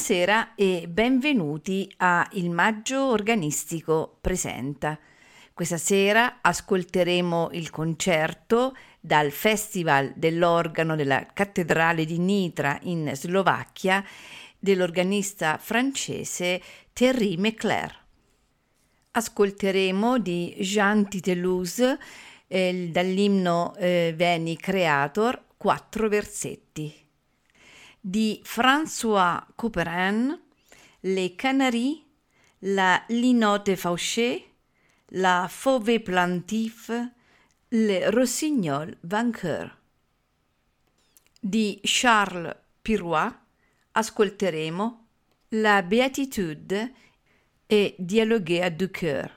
Buonasera e benvenuti a Il Maggio Organistico Presenta. Questa sera ascolteremo il concerto dal Festival dell'organo della Cattedrale di Nitra in Slovacchia dell'organista francese Thierry Mecler. Ascolteremo di Jean Titelouse eh, dall'inno eh, Veni Creator quattro versetti di François Couperin, Les Canaries, la Linotte Fauché, la Fauve Plantif, le Rossignol Vainqueur. Di Charles Pirois ascolteremo La Béatitude e Dialogue à deux cœurs.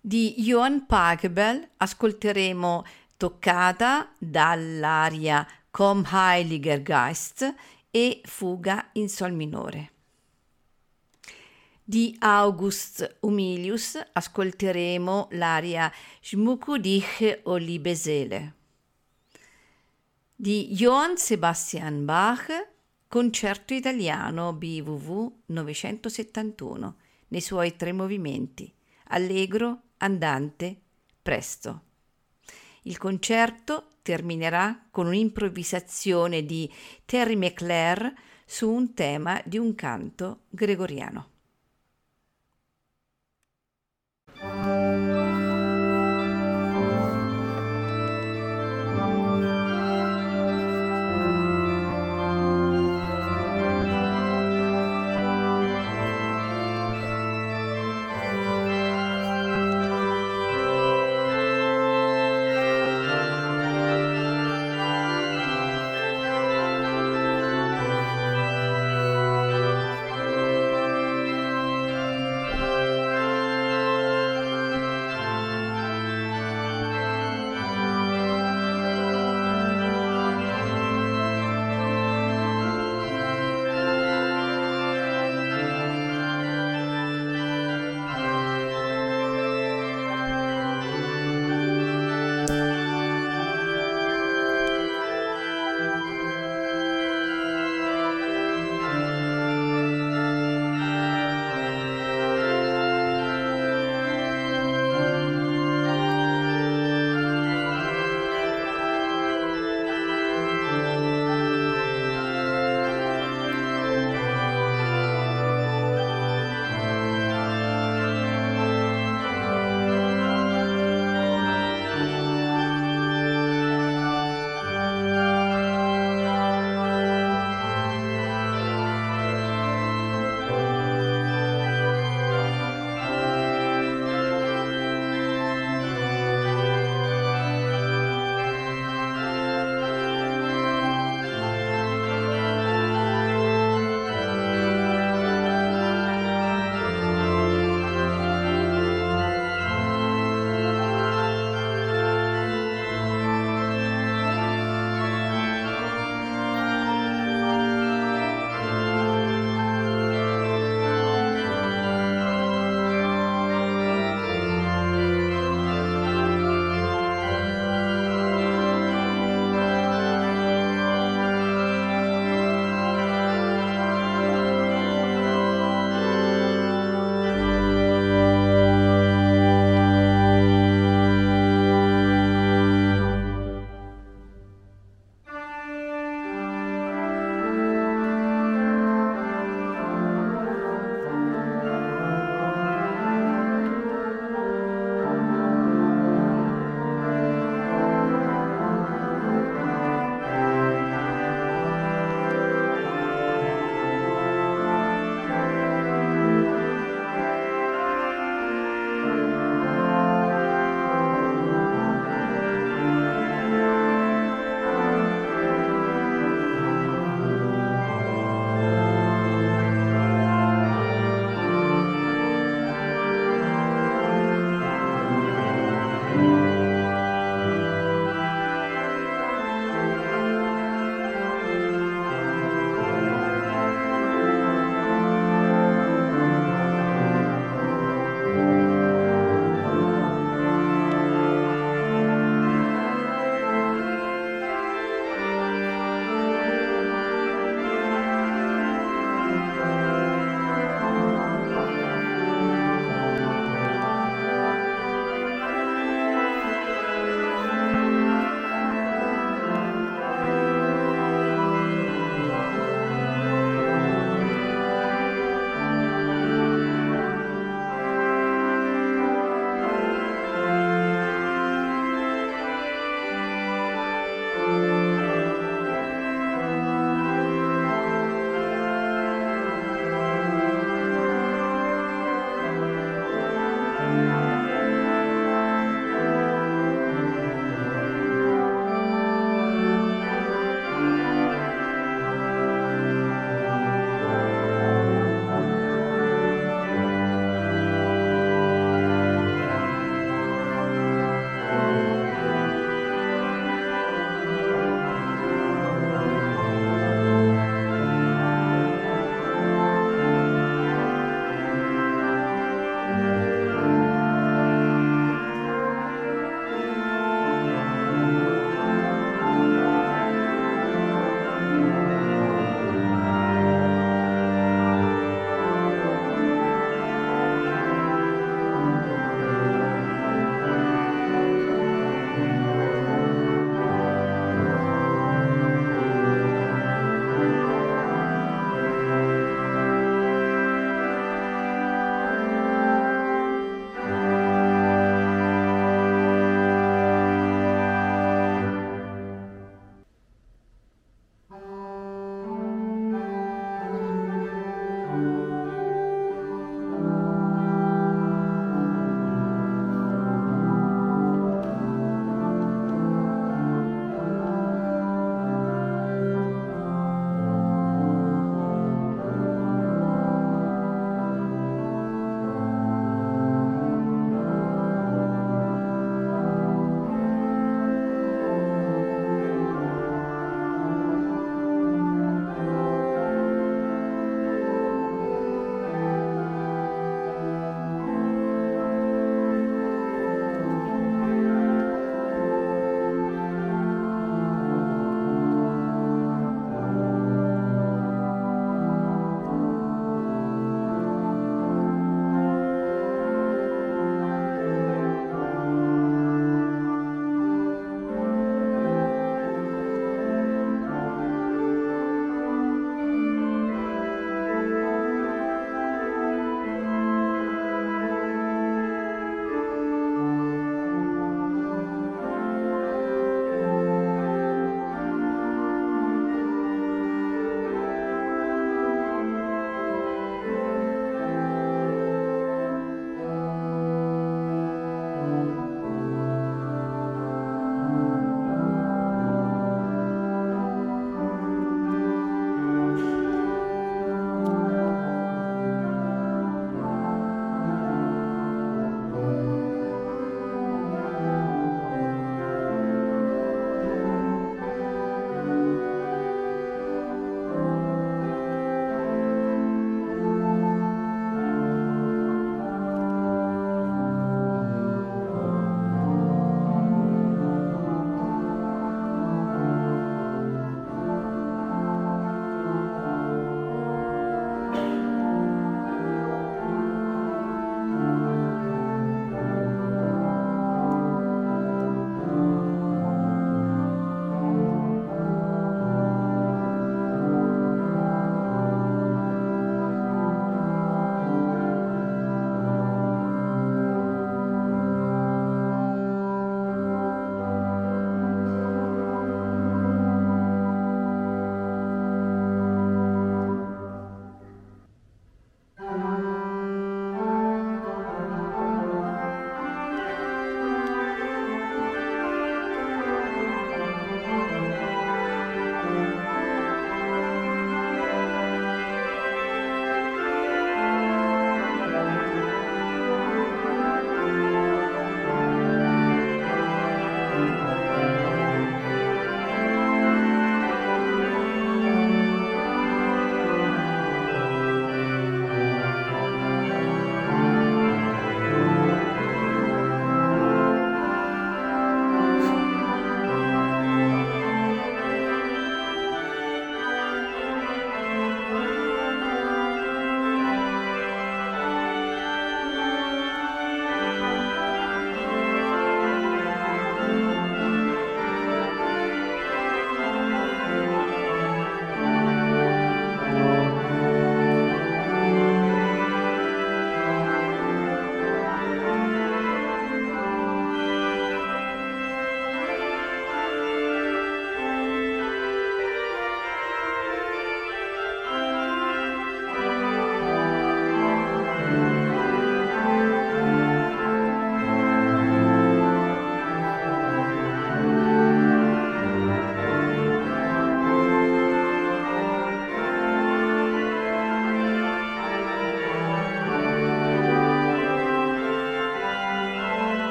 Di Johann Pachelbel ascolteremo Toccata dall'aria Komm Heiliger Geist e Fuga in Sol minore. Di August Humilius ascolteremo l'aria Schmucku dich o liebe Seele. Di Johann Sebastian Bach, concerto italiano BWV 971, nei suoi tre movimenti, allegro, andante, presto. Il concerto terminerà con un'improvvisazione di Terry McClare su un tema di un canto gregoriano.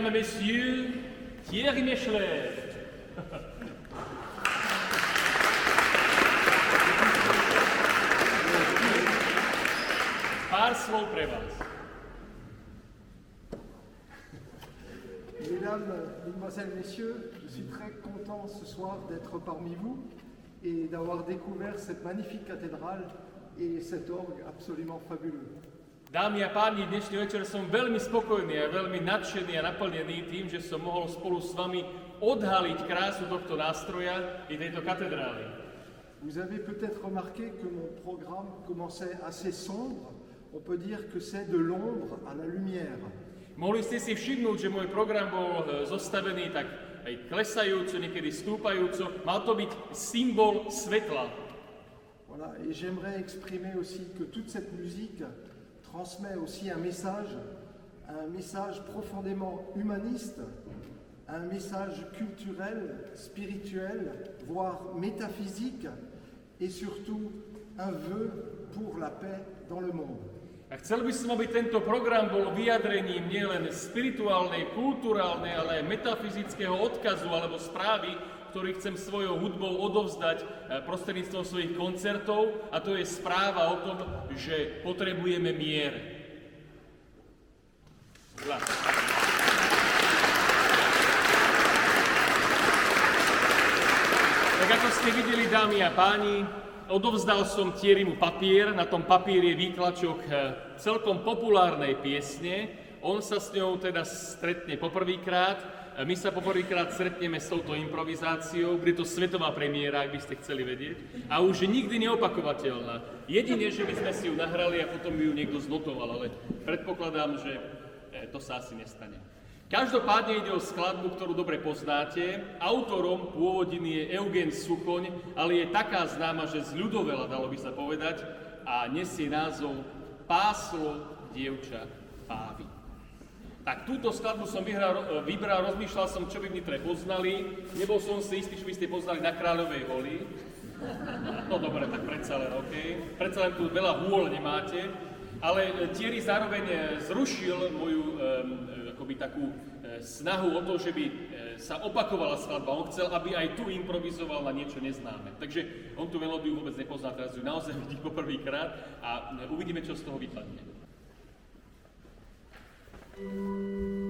Mesdames et messieurs, Thierry Michelet. Pár slov pre. Mesdames, Mesdemoiselles, Messieurs, je suis très content ce soir d'être parmi vous et d'avoir découvert cette magnifique cathédrale et cet orgue absolument fabuleux. Dámy a páni, dnešný večer som veľmi spokojný a veľmi nadšený a naplnený tým, že som mohol spolu s vami odhaliť krásu tohto nástroja i tejto katedrály. Vous avez peut-être remarqué que mon programme commençait assez sombre. On peut dire que c'est de l'ombre à la lumière. Mohli ste si všimnúť, že môj program bol e, zostavený tak aj klesajúco, niekedy stúpajúco. Mal to byť symbol svetla. Voilà, et j'aimerais exprimer aussi que toute cette musique transmet aussi un message, un message profondément humaniste, un message culturel, spirituel, voire métaphysique, et surtout un vœu pour la paix dans le monde. A chcel by som, aby tento program bol vyjadrením nielen spirituálnej, kulturálnej, ale aj metafyzického odkazu alebo správy, ktorý chcem svojou hudbou odovzdať eh, prostredníctvom svojich koncertov a to je správa o tom, že potrebujeme mier. Zla. Tak ako ste videli, dámy a páni, odovzdal som Tierimu papier, na tom papieri je výtlačok eh, celkom populárnej piesne. On sa s ňou teda stretne poprvýkrát, my sa poprvýkrát stretneme s touto improvizáciou, bude to svetová premiéra, ak by ste chceli vedieť, a už nikdy neopakovateľná. Jedine, že by sme si ju nahrali a potom by ju niekto znotoval, ale predpokladám, že eh, to sa asi nestane. Každopádne ide o skladbu, ktorú dobre poznáte. Autorom pôvodiny je Eugen Suchoň, ale je taká známa, že z ľudovela, dalo by sa povedať, a nesie názov Páslo dievča pávy. Tak túto skladbu som vyhral, vybral, rozmýšľal som, čo by v Nitre poznali. Nebol som si istý, či by ste poznali na Kráľovej holi. No dobre, tak predsa len, OK. Predsa len tu veľa hôl nemáte. Ale Thierry zároveň eh, zrušil moju um, akoby takú e, snahu o to, že by e, sa opakovala skladba. On chcel, aby aj tu improvizoval na niečo neznáme. Takže on tú melódiu vôbec nepozná, teraz ju naozaj vidí poprvýkrát a e, uvidíme, čo z toho vypadne. うん。